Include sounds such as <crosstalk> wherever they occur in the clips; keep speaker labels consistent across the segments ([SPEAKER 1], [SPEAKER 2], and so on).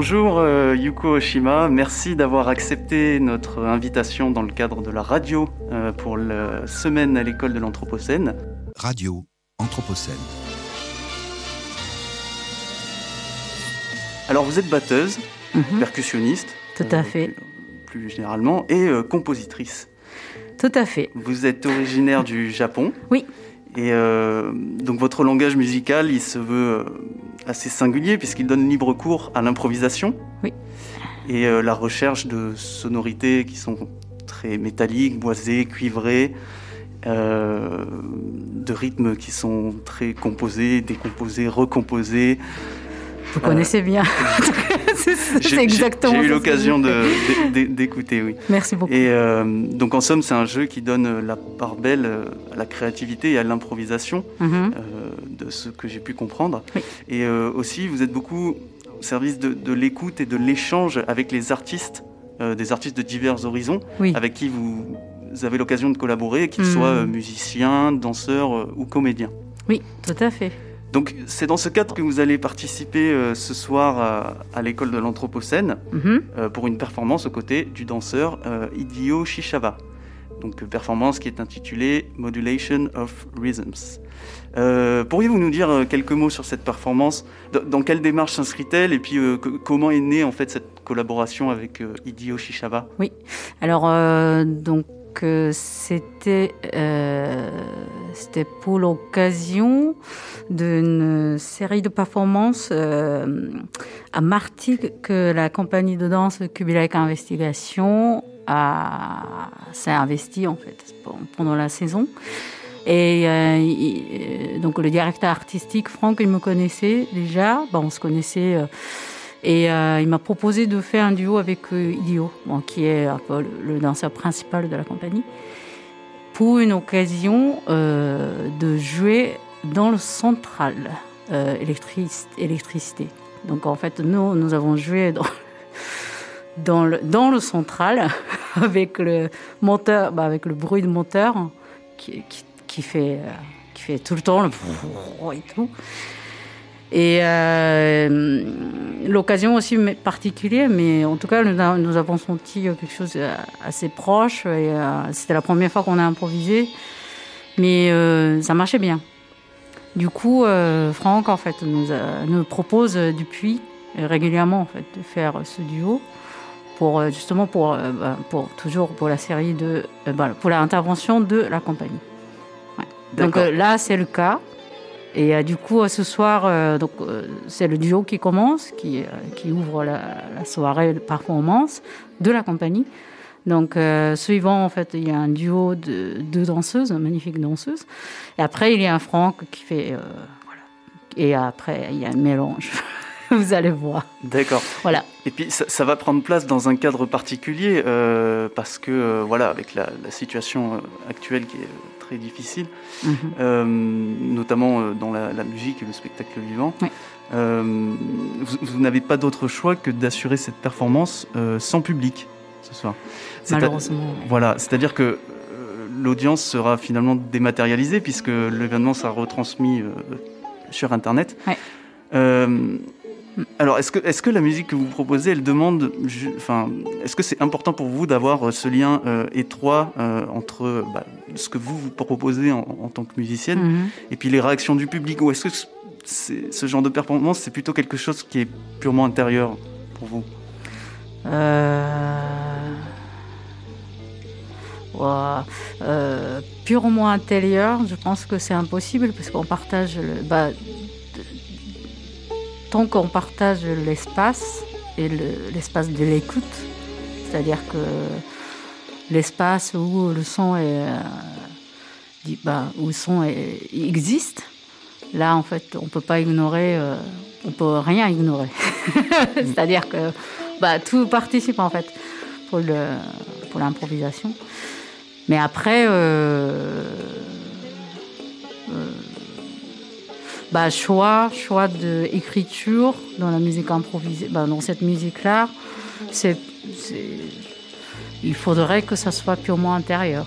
[SPEAKER 1] Bonjour euh, Yuko Oshima, merci d'avoir accepté notre invitation dans le cadre de la radio euh, pour la semaine à l'école de l'Anthropocène.
[SPEAKER 2] Radio Anthropocène.
[SPEAKER 1] Alors vous êtes batteuse,
[SPEAKER 3] Mhm.
[SPEAKER 1] percussionniste,
[SPEAKER 3] Tout à
[SPEAKER 1] euh,
[SPEAKER 3] fait.
[SPEAKER 1] plus, plus généralement, et euh, compositrice.
[SPEAKER 3] Tout à fait.
[SPEAKER 1] Vous êtes originaire du Japon.
[SPEAKER 3] Oui.
[SPEAKER 1] Et euh, donc votre langage musical, il se veut euh, assez singulier puisqu'il donne libre cours à l'improvisation.
[SPEAKER 3] Oui.
[SPEAKER 1] Et euh, la recherche de sonorités qui sont très métalliques, boisées, cuivrées, euh, de rythmes qui sont très composés, décomposés, recomposés.
[SPEAKER 3] Vous
[SPEAKER 1] Euh,
[SPEAKER 3] connaissez bien. <laughs> <laughs> c'est exactement
[SPEAKER 1] J'ai eu l'occasion <laughs> d'écouter, oui.
[SPEAKER 3] Merci beaucoup.
[SPEAKER 1] Et euh, donc en somme, c'est un jeu qui donne la part belle euh, à la créativité et à l'improvisation,
[SPEAKER 3] Mhm.
[SPEAKER 1] euh, de ce que j'ai pu comprendre.
[SPEAKER 3] Oui.
[SPEAKER 1] Et euh, aussi, vous êtes beaucoup au service de, de l'écoute et de l'échange avec les artistes, euh, des artistes de divers horizons,
[SPEAKER 3] Oui.
[SPEAKER 1] avec qui vous avez l'occasion de collaborer, qu'ils soient euh, musiciens, danseurs ou comédiens.
[SPEAKER 3] Oui, tout à fait.
[SPEAKER 1] Donc c'est dans ce cadre que vous allez participer euh, ce soir à, à l'école de l'Anthropocène
[SPEAKER 3] Mhm.
[SPEAKER 1] euh, pour une performance aux côtés du danseur euh, Hideo Shishaba. Donc performance qui est intitulée Modulation of Rhythms. Euh, Pourriez-vous nous dire euh, quelques mots sur cette performance? Dans- quelle démarche s'inscrit-elle? Et puis euh, comment est née en fait cette collaboration avec euh, Hideo Shishaba
[SPEAKER 3] Alors, donc, c'était pour l'occasion d'une série de performances à Martigues que la compagnie de danse Kubilak Investigation a s'est investie en fait pendant la saison. Et euh, donc le directeur artistique Franck, il me connaissait déjà. On se connaissait. euh, et euh, il m'a proposé de faire un duo avec Idio, bon, qui est le, danseur principal de la compagnie, pour une occasion de jouer dans le central électric- électricité. Donc en fait, nous, nous avons joué dans, <laughs> le, dans le central avec le moteur, bah, avec le bruit de moteur qui, qui, fait, euh, qui fait tout le temps le et tout. Et euh, l'occasion aussi particulière, mais en tout cas, nous, avons senti quelque chose euh, assez proche. C'était la première fois qu'on a improvisé, mais ça marchait bien. Du coup, Franck, en fait, nous, nous propose depuis régulièrement en fait, de faire ce duo pour euh, justement pour, euh, bah, pour toujours pour la série de euh, bah, pour l'intervention de la compagnie. Ouais. Donc là, c'est le cas. Et du coup, ce soir, donc c'est le duo qui commence, qui, qui ouvre la, la soirée de performance de la compagnie. Donc, euh, suivant, en fait, il y a un duo de deux danseuses, magnifiques danseuses. Et après, il y a un Franck qui fait. euh, voilà. Et après, il y a un mélange. <laughs> <laughs> Vous allez voir.
[SPEAKER 1] D'accord.
[SPEAKER 3] Voilà.
[SPEAKER 1] Et puis ça, ça va prendre place dans un cadre particulier euh, parce que euh, voilà, avec la, la situation euh, actuelle qui est très difficile,
[SPEAKER 3] Mhm.
[SPEAKER 1] euh, notamment dans la, la musique et le spectacle vivant.
[SPEAKER 3] Oui.
[SPEAKER 1] Vous, vous n'avez pas d'autre choix que d'assurer cette performance sans public ce soir. À-
[SPEAKER 3] Malheureusement.
[SPEAKER 1] voilà, c'est-à-dire que l'audience sera finalement dématérialisée puisque l'événement sera retransmis sur Internet.
[SPEAKER 3] Ouais.
[SPEAKER 1] Euh, alors, est-ce que, est que la musique que vous proposez, elle demande, enfin, est-ce que c'est important pour vous d'avoir euh, ce lien euh, étroit euh, entre bah, ce que vous vous proposez en, en tant que musicienne
[SPEAKER 3] Mhm.
[SPEAKER 1] et puis les réactions du public, ou est-ce que ce- genre de performance, c'est plutôt quelque chose qui est purement intérieur pour vous?
[SPEAKER 3] Euh... euh, purement intérieur, je pense que c'est impossible parce qu'on partage le. Bah, qu'on partage l'espace et le- l'espace de l'écoute, c'est-à-dire que l'espace où le son est, euh, bah, où le son existe, là en fait on peut pas ignorer, euh, on peut rien ignorer. <laughs> c'est-à-dire que bah, tout participe en fait pour l'improvisation. Mais après, euh, bah, choix, choix d'écriture dans la musique improvisée, bah, dans cette musique-là, c'est, il faudrait que ça soit purement intérieur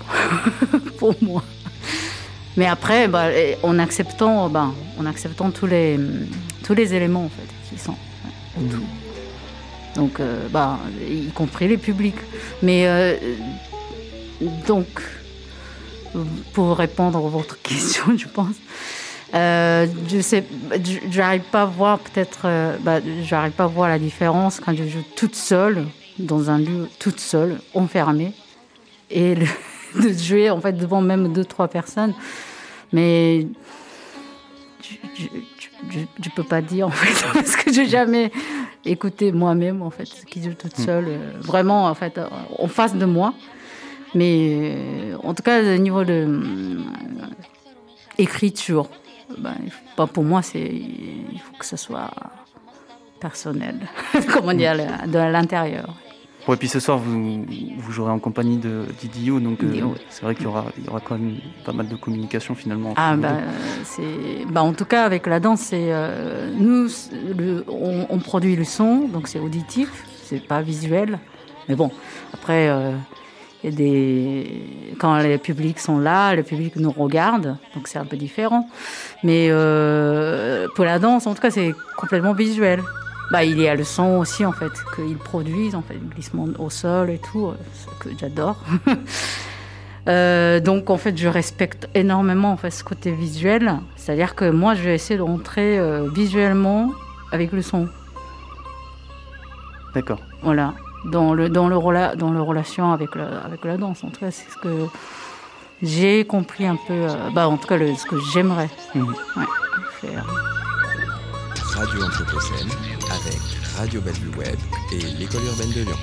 [SPEAKER 3] <laughs> pour moi. Mais après, bah, en acceptant, bah, en acceptant tous les tous les éléments en fait qui sont. ouais, tout. Donc, bah, y compris les publics. Mais donc, pour répondre à votre <laughs> question, je pense. Euh, je sais, j'arrive pas à voir peut-être, euh, bah, j'arrive pas à voir la différence quand je joue toute seule dans un lieu, toute seule, enfermée, et <laughs> de jouer en fait devant même deux trois personnes. Mais je, je, peux pas dire en fait <laughs> parce que j'ai jamais écouté moi-même en fait qui joue toute hmm. seule, euh, vraiment en fait en face de moi. Mais en tout cas, au niveau de écriture, ben, pas pour moi, c'est il faut que ce soit personnel, <laughs> comment dire, de l'intérieur.
[SPEAKER 1] et puis ce soir, vous, vous jouerez en compagnie de Didio, donc euh, c'est vrai qu'il y aura, il y aura quand même pas mal de communication finalement.
[SPEAKER 3] Ah, bah, c'est, bah, en tout cas, avec la danse, c'est, euh, nous, le, on, produit le son, donc c'est auditif, c'est pas visuel. Mais bon, après, euh, des... Quand les publics sont là, le public nous regarde, donc c'est un peu différent. Mais euh, pour la danse, en tout cas, c'est complètement visuel. Bah, il y a le son aussi, en fait, qu'ils produisent, en fait, le glissement au sol et tout, euh, ce que j'adore. <laughs> Euh, donc, en fait, je respecte énormément en fait, ce côté visuel. C'est-à-dire que moi, je vais essayer de rentrer visuellement avec le son.
[SPEAKER 1] D'accord.
[SPEAKER 3] Voilà dans le dans le dans le relation avec la, avec la danse. En tout cas, c'est ce que j'ai compris un peu. Euh, bah, en tout cas, ce que j'aimerais mhm. faire.
[SPEAKER 2] Radio Anthropocène avec Radio Bellevue Web et l'école urbaine de Lyon.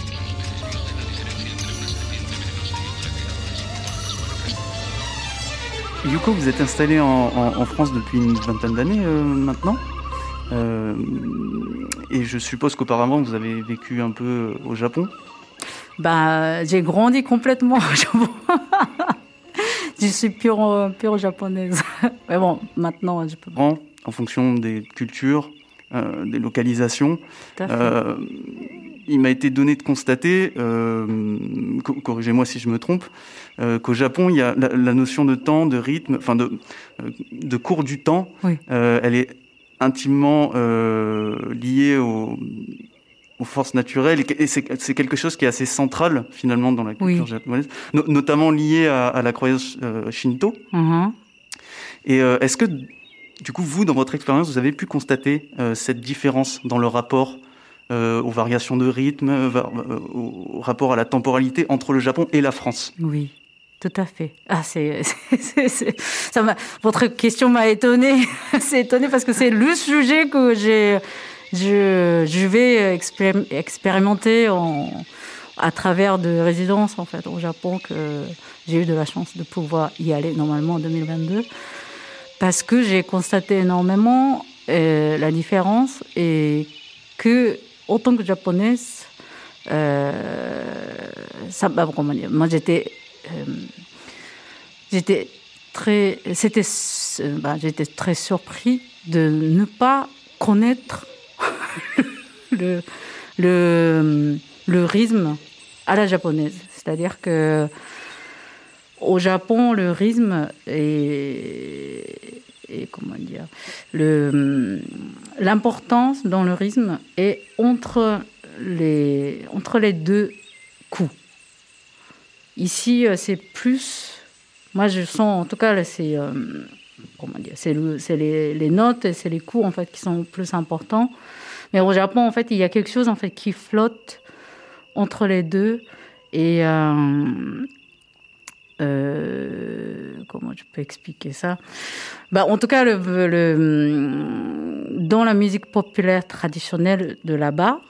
[SPEAKER 1] Yuko, vous êtes installé en, France depuis une vingtaine d'années euh, maintenant? Euh, et je suppose qu'auparavant, vous avez vécu un peu au Japon
[SPEAKER 3] bah, J'ai grandi complètement au Japon. <laughs> je suis pure, pure japonaise. <laughs> Mais bon, maintenant, je peux.
[SPEAKER 1] En fonction des cultures, euh, des localisations. Euh, il m'a été donné de constater, euh, corrigez-moi si je me trompe, euh, qu'au Japon, il y a la, notion de temps, de rythme, enfin de, de cours du temps, oui. elle est intimement euh, lié aux, forces naturelles et c'est quelque chose qui est assez central finalement dans la culture japonaise, notamment lié à, la croyance euh, shinto. Mm-hmm. Et euh, est-ce que du coup vous, dans votre expérience, vous avez pu constater cette différence dans le rapport aux variations de rythme, au rapport à la temporalité entre le Japon et la France?
[SPEAKER 3] Oui. Tout à fait. Ah, c'est, <laughs> ça votre question m'a étonné. <laughs> c'est étonné parce que c'est le sujet que j'ai, je, je vais expérimenter en, à travers de résidences en fait au Japon que j'ai eu de la chance de pouvoir y aller normalement en 2022 parce que j'ai constaté énormément euh, la différence et que en tant que japonaise, euh, ça, bah, dire, moi j'étais j'étais très, c'était, bah, j'étais très surpris de ne pas connaître <laughs> le, le, le rythme à la japonaise. C'est-à-dire que au Japon, le rythme est, et comment dire, le, l'importance dans le rythme est entre les, entre les deux coups. Ici, euh, c'est plus. Moi, je sens, en tout cas, c'est. Euh, C'est les, les, notes et c'est les coups, en fait, qui sont plus importants. Mais au Japon, en fait, il y a quelque chose, en fait, qui flotte entre les deux. Et. Euh, comment je peux expliquer ça? Bah, En tout cas, le, le, dans la musique populaire traditionnelle de là-bas,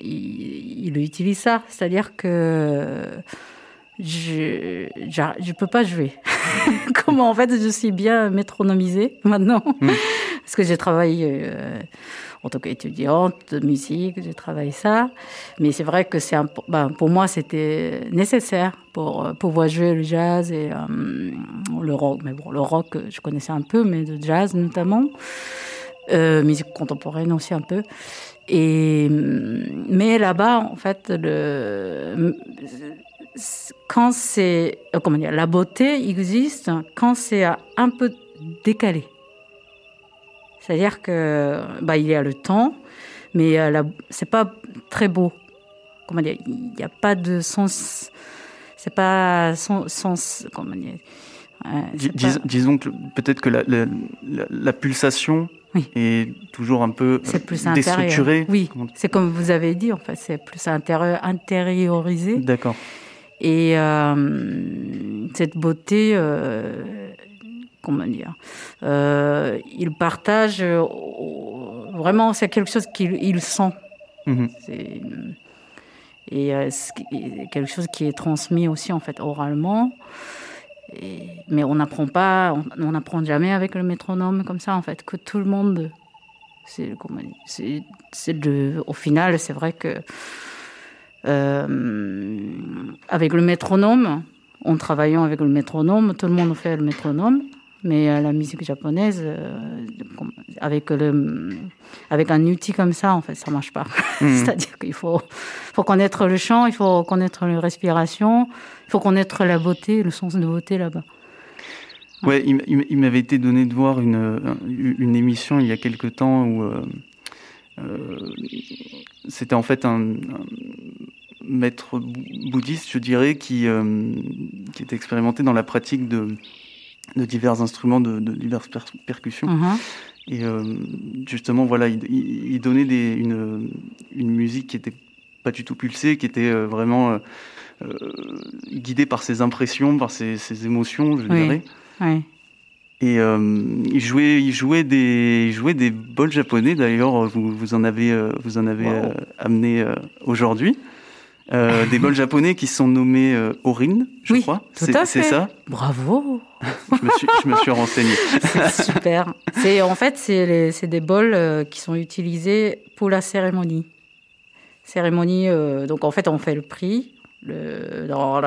[SPEAKER 3] il, il utilise ça. C'est-à-dire que je je peux pas jouer. <laughs> Comment en fait je suis bien métronomisée maintenant hmm. parce que j'ai travaillé euh, en tant qu'étudiante de musique, j'ai travaillé ça, mais c'est vrai que c'est ben, pour moi c'était nécessaire pour euh, pouvoir jouer le jazz et euh, le rock. Mais bon, le rock je connaissais un peu, mais le jazz notamment, musique contemporaine aussi un peu. Et mais là-bas en fait le quand c'est, euh, comment dire, la beauté existe quand c'est un peu décalé. C'est-à-dire que, bah, il y a le temps, mais euh, c'est pas très beau. comment dire, il n'y a pas de sens. C'est pas sens. comment dire.
[SPEAKER 1] Disons que peut-être que la, la, pulsation est toujours un peu plus déstructurée.
[SPEAKER 3] Oui, c'est comme vous avez dit, en fait, c'est plus intériorisé.
[SPEAKER 1] D'accord.
[SPEAKER 3] Et euh, cette beauté, euh, comment dire, euh, il partage vraiment, c'est quelque chose qu'il sent. Mhm. Et quelque chose qui est transmis aussi en fait oralement. mais on n'apprend pas, on n'apprend jamais avec le métronome comme ça en fait, que tout le monde. C'est, c'est, au final, c'est vrai que euh, avec le métronome, en travaillant avec le métronome, tout le monde fait le métronome, mais euh, la musique japonaise, euh, avec, le, avec un outil comme ça, en fait, ça marche pas. Hmm. <laughs> C'est-à-dire qu'il faut, faut connaître le chant, il faut connaître la respiration, il faut connaître la beauté, le sens de beauté là-bas.
[SPEAKER 1] Ouais, il, m'avait été donné de voir une, une émission il y a quelque temps où c'était en fait un, maître bouddhiste, je dirais, qui, euh, qui est expérimenté dans la pratique de, de divers instruments, de, diverses percussions. Uh-huh. Et euh, justement, voilà, il, donnait des, une, une, musique qui était pas du tout pulsée, qui était euh, vraiment guidée par ses impressions, par ses, ses émotions, je dirais. Et il jouait, il jouait des, il jouait des bols japonais. D'ailleurs, vous, vous en avez, vous en avez amené aujourd'hui. Euh, des bols japonais qui sont nommés euh, Orin, je
[SPEAKER 3] oui,
[SPEAKER 1] crois.
[SPEAKER 3] C'est
[SPEAKER 1] ça
[SPEAKER 3] Bravo
[SPEAKER 1] je, me suis, je me suis renseigné.
[SPEAKER 3] c'est super. En fait, c'est des bols euh, qui sont utilisés pour la cérémonie. Cérémonie, donc en fait, on fait le prix. Le, oh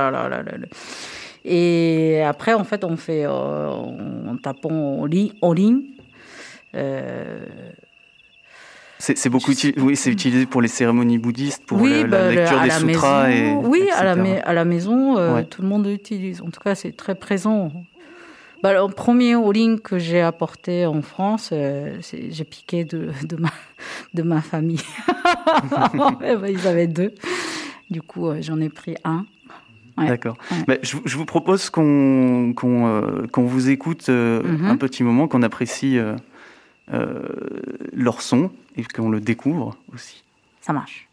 [SPEAKER 3] et après, en fait, on fait en tapant en ligne.
[SPEAKER 1] C'est beaucoup utilisé, oui, c'est utilisé pour les cérémonies bouddhistes, pour la bah, lecture des sutras. et,
[SPEAKER 3] oui, à la, à la maison, euh, tout le monde l'utilise. En tout cas, c'est très présent. Bah, le premier all que j'ai apporté en France, euh, j'ai piqué de, de, ma, de ma famille. Bah, <laughs> ils avaient deux. Du coup, euh, j'en ai pris un.
[SPEAKER 1] D'accord. Je, je, vous propose qu'on qu'on vous écoute mm-hmm. un petit moment, qu'on apprécie leur son et qu'on le découvre aussi.
[SPEAKER 3] Ça marche.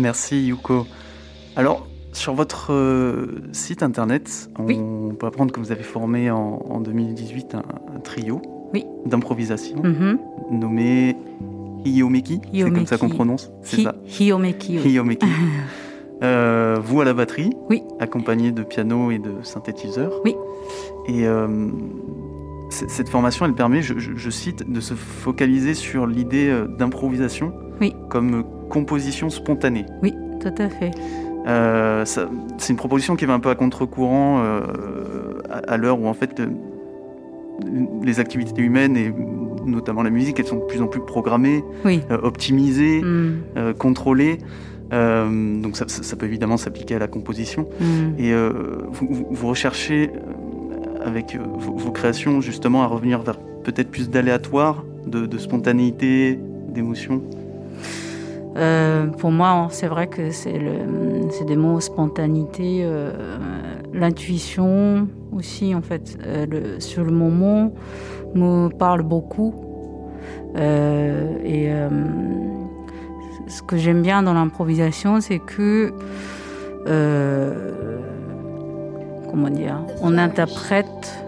[SPEAKER 1] Merci Yuko. Alors, sur votre euh, site internet, on peut apprendre que vous avez formé en, 2018 un, trio d'improvisation mhm. nommé Hiyomeki. C'est comme ça qu'on prononce
[SPEAKER 3] C'est ça Hiyomeki.
[SPEAKER 1] Hiyomeki. <laughs> Euh, vous à la batterie, oui. accompagné de piano et de synthétiseur.
[SPEAKER 3] Oui.
[SPEAKER 1] Et euh, cette formation, elle permet, je, cite, de se focaliser sur l'idée d'improvisation
[SPEAKER 3] oui.
[SPEAKER 1] comme composition spontanée.
[SPEAKER 3] Oui, tout à fait.
[SPEAKER 1] Euh, c'est une proposition qui va un peu à contre-courant euh, à, l'heure où en fait les activités humaines et notamment la musique, elles sont de plus en plus programmées, euh, optimisées, mm. contrôlées. donc ça, peut évidemment s'appliquer à la composition. Mm. Et vous, recherchez avec vos, créations justement à revenir vers peut-être plus d'aléatoire, de, de, spontanéité, d'émotion?
[SPEAKER 3] Euh, pour moi, c'est vrai que c'est des mots spontanéité, euh, l'intuition aussi, en fait. Euh, sur le moment, me parle beaucoup. et ce que j'aime bien dans l'improvisation, c'est que, comment dire, on interprète,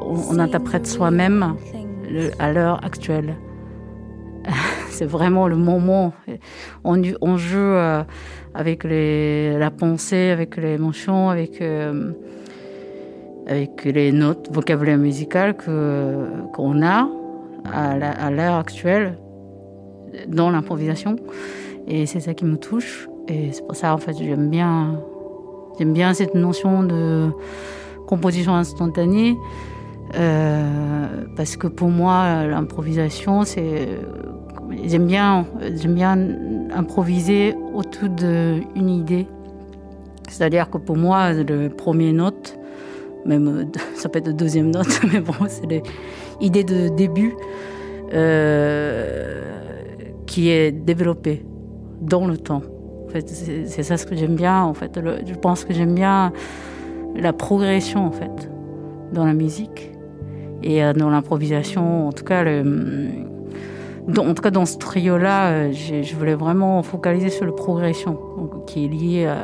[SPEAKER 3] on interprète soi-même à l'heure actuelle c'est vraiment le moment. On, on joue euh, avec la pensée, avec l'émotion, avec, euh, avec les notes, vocabulaire musical qu'on a à l'heure actuelle dans l'improvisation. Et c'est ça qui me touche. Et c'est pour ça, en fait, j'aime bien, j'aime bien cette notion de composition instantanée. Euh, parce que pour moi, l'improvisation, c'est J'aime bien, j'aime bien improviser autour d'une idée. C'est-à-dire que pour moi, le premier note, même <laughs> ça peut être la deuxième note, <laughs> mais bon, c'est l'idée de début euh, qui est développée dans le temps. En fait, c'est ça ce que j'aime bien. En fait, je pense que j'aime bien la progression en fait dans la musique et euh, dans l'improvisation. En tout cas, le, en tout cas, dans ce trio-là, euh, je voulais vraiment focaliser sur la progression, qui est liée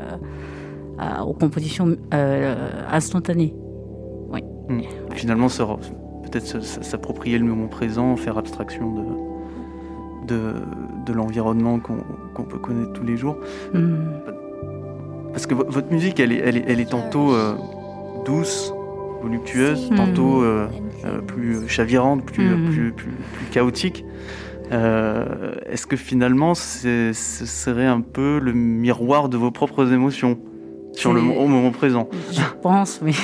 [SPEAKER 3] aux compositions euh, instantanées. Oui.
[SPEAKER 1] Hmm. Finalement, peut-être s'approprier le moment présent, faire abstraction de, de, l'environnement qu'on peut connaître tous les jours. Hmm. Parce que votre musique, elle est, elle est, elle est tantôt euh, douce, voluptueuse, hmm. tantôt plus chavirante, plus, plus, plus, plus, chaotique. Euh, est-ce que finalement ce serait un peu le miroir de vos propres émotions sur le au moment présent?
[SPEAKER 3] Je pense, oui.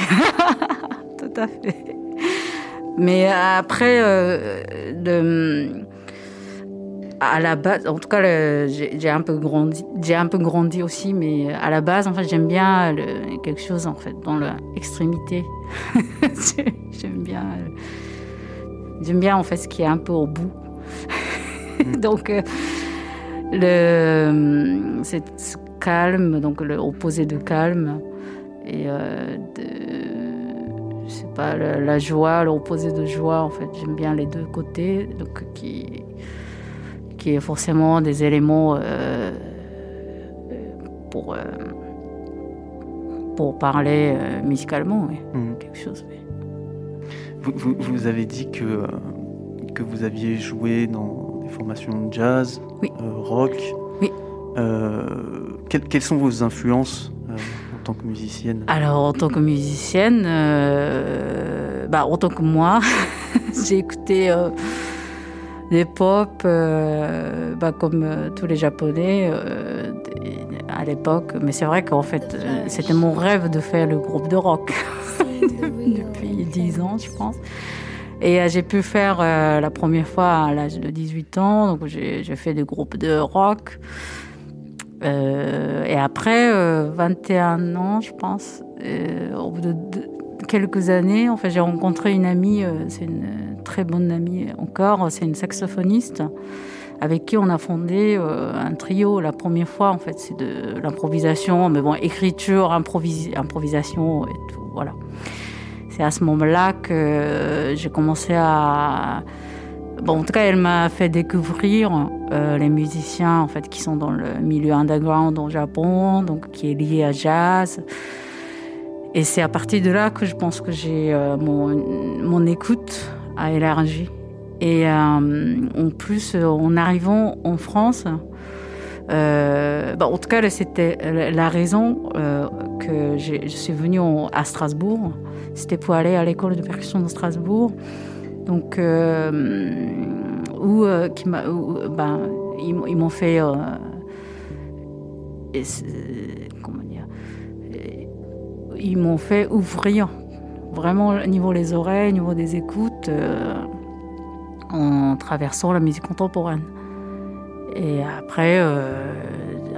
[SPEAKER 3] <laughs> Tout à fait. Mais après, euh, à la base, en tout cas, j'ai un peu grandi, j'ai un peu grandi aussi, mais à la base, en fait, j'aime bien quelque chose en fait dans l'extrémité. <laughs> j'aime bien, j'aime bien en fait ce qui est un peu au bout. <laughs> donc, euh, le, c'est calme, donc l'opposé de calme, et euh, de, je sais pas, la, joie, l'opposé de joie, en fait, j'aime bien les deux côtés, donc qui, qui est forcément des éléments euh, pour, pour parler musicalement, mmh. quelque chose.
[SPEAKER 1] Vous, vous, avez dit que, que vous aviez joué dans formation de jazz,
[SPEAKER 3] euh,
[SPEAKER 1] rock.
[SPEAKER 3] Oui.
[SPEAKER 1] Euh, quelles, sont vos influences euh, en tant que musicienne?
[SPEAKER 3] Alors, en tant que musicienne, bah, en tant que moi, <laughs> j'ai écouté des pop, bah, comme tous les Japonais à l'époque. Mais c'est vrai qu'en fait, c'était mon rêve de faire le groupe de rock <laughs> depuis 10 ans, je pense. Et euh, j'ai pu faire euh, la première fois à l'âge de 18 ans, donc j'ai fait des groupes de rock. Euh, et après, 21 ans, je pense, au bout de, quelques années, en j'ai rencontré une amie, c'est une très bonne amie encore, c'est une saxophoniste avec qui on a fondé un trio. La première fois, en fait, c'est de l'improvisation, mais bon, écriture, improvisation et tout, voilà. C'est à ce moment-là que j'ai commencé à bon, en tout cas, elle m'a fait découvrir euh, les musiciens en fait qui sont dans le milieu underground au Japon, donc qui est lié à jazz. Et c'est à partir de là que je pense que j'ai euh, mon, mon écoute a élargi. Et euh, en plus, en arrivant en France, euh, bah, en tout cas, c'était la raison que je suis venue à Strasbourg. C'était pour aller à l'école de percussion de Strasbourg. Donc, euh, où, euh, qui m'a, où, ben, ils, ils m'ont fait. euh, et comment dire Ils m'ont fait ouvrir vraiment au niveau des oreilles, au niveau des écoutes, euh, en traversant la musique contemporaine. Et après, euh,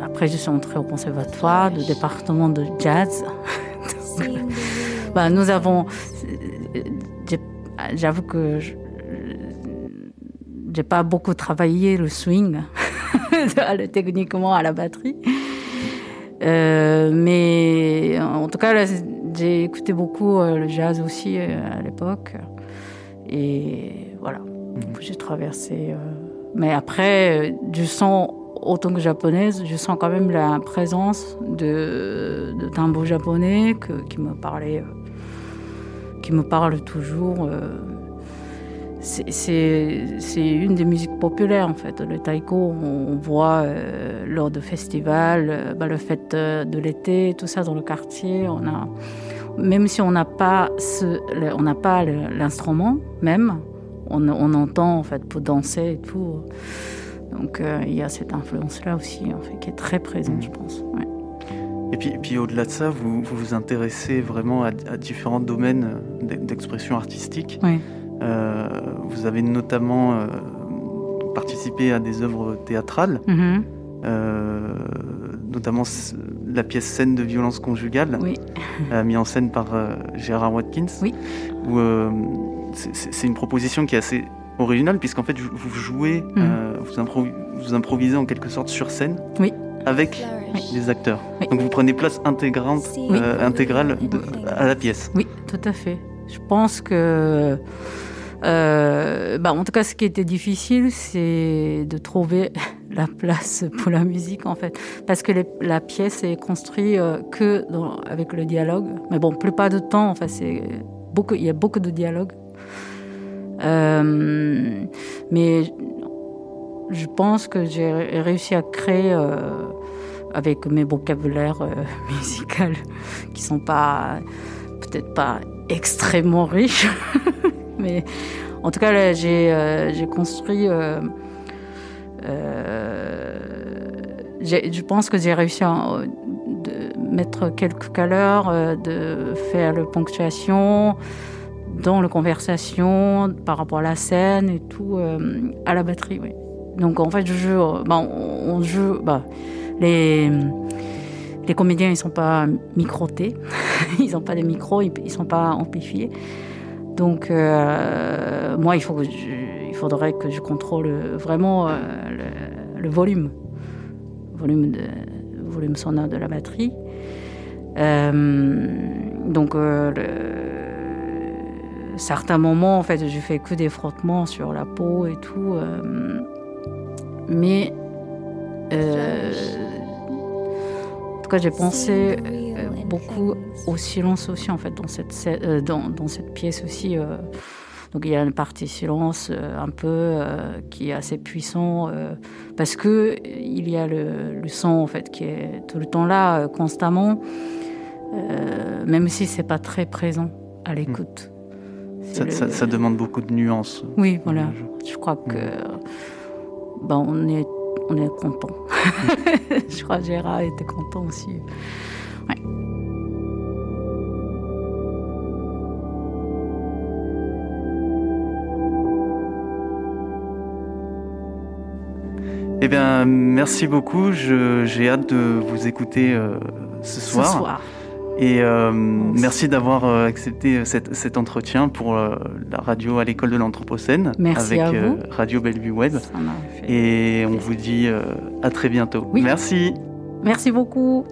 [SPEAKER 3] après je suis entrée au conservatoire, le département de jazz. <laughs> Bah, nous avons. j'ai- J'avoue que je- j'ai pas beaucoup travaillé le swing, <laughs> techniquement à la batterie. Euh, mais en tout cas, j'ai écouté beaucoup euh, le jazz aussi euh, à l'époque. Et voilà, j'ai traversé. euh, Mais après, euh, je sens, autant que japonaise, je sens quand même la présence de, de tambour japonais que- qui me parlait, euh, qui me parle toujours. euh. C'est- une des musiques populaires en fait. Le taiko, on, voit euh, lors de festivals, euh, bah, le fête de l'été, tout ça dans le quartier. On a, même si on n'a pas ce, on n'a pas l'instrument même, on, entend en fait pour danser et tout. Donc il y a cette influence là aussi en fait qui est très présente, je pense.
[SPEAKER 1] Et puis, et puis au-delà de ça, vous vous, vous intéressez vraiment à, à différents domaines d'e- d'expression artistique.
[SPEAKER 3] Oui.
[SPEAKER 1] Euh, vous avez notamment euh, participé à des œuvres théâtrales,
[SPEAKER 3] Mhm.
[SPEAKER 1] euh, notamment la pièce Scène de violence conjugale,
[SPEAKER 3] Oui.
[SPEAKER 1] mise en scène par Gérard Watkins.
[SPEAKER 3] Oui.
[SPEAKER 1] C'est- une proposition qui est assez originale, puisqu'en fait, vous jouez, vous, improvi- vous improvisez en quelque sorte sur scène
[SPEAKER 3] Oui.
[SPEAKER 1] Avec les acteurs.
[SPEAKER 3] Oui.
[SPEAKER 1] Donc vous prenez place intégrante,
[SPEAKER 3] Oui.
[SPEAKER 1] euh, intégrale de- à la pièce.
[SPEAKER 3] Oui, tout à fait. Je pense que, euh, bah, en tout cas, ce qui était difficile, c'est de trouver <laughs> la place pour la musique, en fait, parce que les- la pièce est construite euh, que dans- avec le dialogue. Mais bon, plupart du temps, enfin, c'est beaucoup, il y a beaucoup de dialogue. Euh, mais je pense que j'ai réussi à créer euh, avec mes vocabulaires euh, <laughs> musicaux qui sont pas peut-être pas extrêmement riches, <laughs> mais en tout cas euh, j'ai construit. euh, je pense que j'ai réussi à mettre quelques caleurs, de faire la ponctuation dans la conversation par rapport à la scène et tout à la batterie. Oui. Donc en fait, je joue, euh, bah, on, joue, bah, les comédiens ils sont pas microtés, <laughs> ils n'ont pas de micros, ils, ils sont pas amplifiés. Donc euh, moi, il que je- faudrait que je contrôle vraiment euh, le, le volume, volume volume sonore de la batterie. Donc certains moments, en fait, je fais que des frottements sur la peau et tout, mais euh, en tout cas, j'ai pensé euh, beaucoup au silence aussi, en fait, dans cette, euh, dans, dans cette pièce aussi. donc, il y a une partie silence un peu qui est assez puissant parce que il y a le, le son, en fait, qui est tout le temps là, constamment, même si c'est pas très présent à l'écoute. C'est
[SPEAKER 1] Ça,
[SPEAKER 3] le-
[SPEAKER 1] ça- ça demande beaucoup de nuances.
[SPEAKER 3] Oui, voilà.
[SPEAKER 1] Je-
[SPEAKER 3] Je crois que ben, on est on est content. <laughs> je crois que Gérard était content aussi.
[SPEAKER 1] Eh bien, merci beaucoup. Je- J'ai hâte de vous écouter euh, ce soir.
[SPEAKER 3] Ce soir.
[SPEAKER 1] Et euh,
[SPEAKER 3] Merci.
[SPEAKER 1] merci d'avoir euh, accepté cet, cet entretien pour euh, la radio à l'école de l'Anthropocène avec
[SPEAKER 3] à vous.
[SPEAKER 1] euh, Radio Bellevue Web. Et on vous dit euh, à très bientôt.
[SPEAKER 3] Oui.
[SPEAKER 1] Merci.
[SPEAKER 3] Merci beaucoup.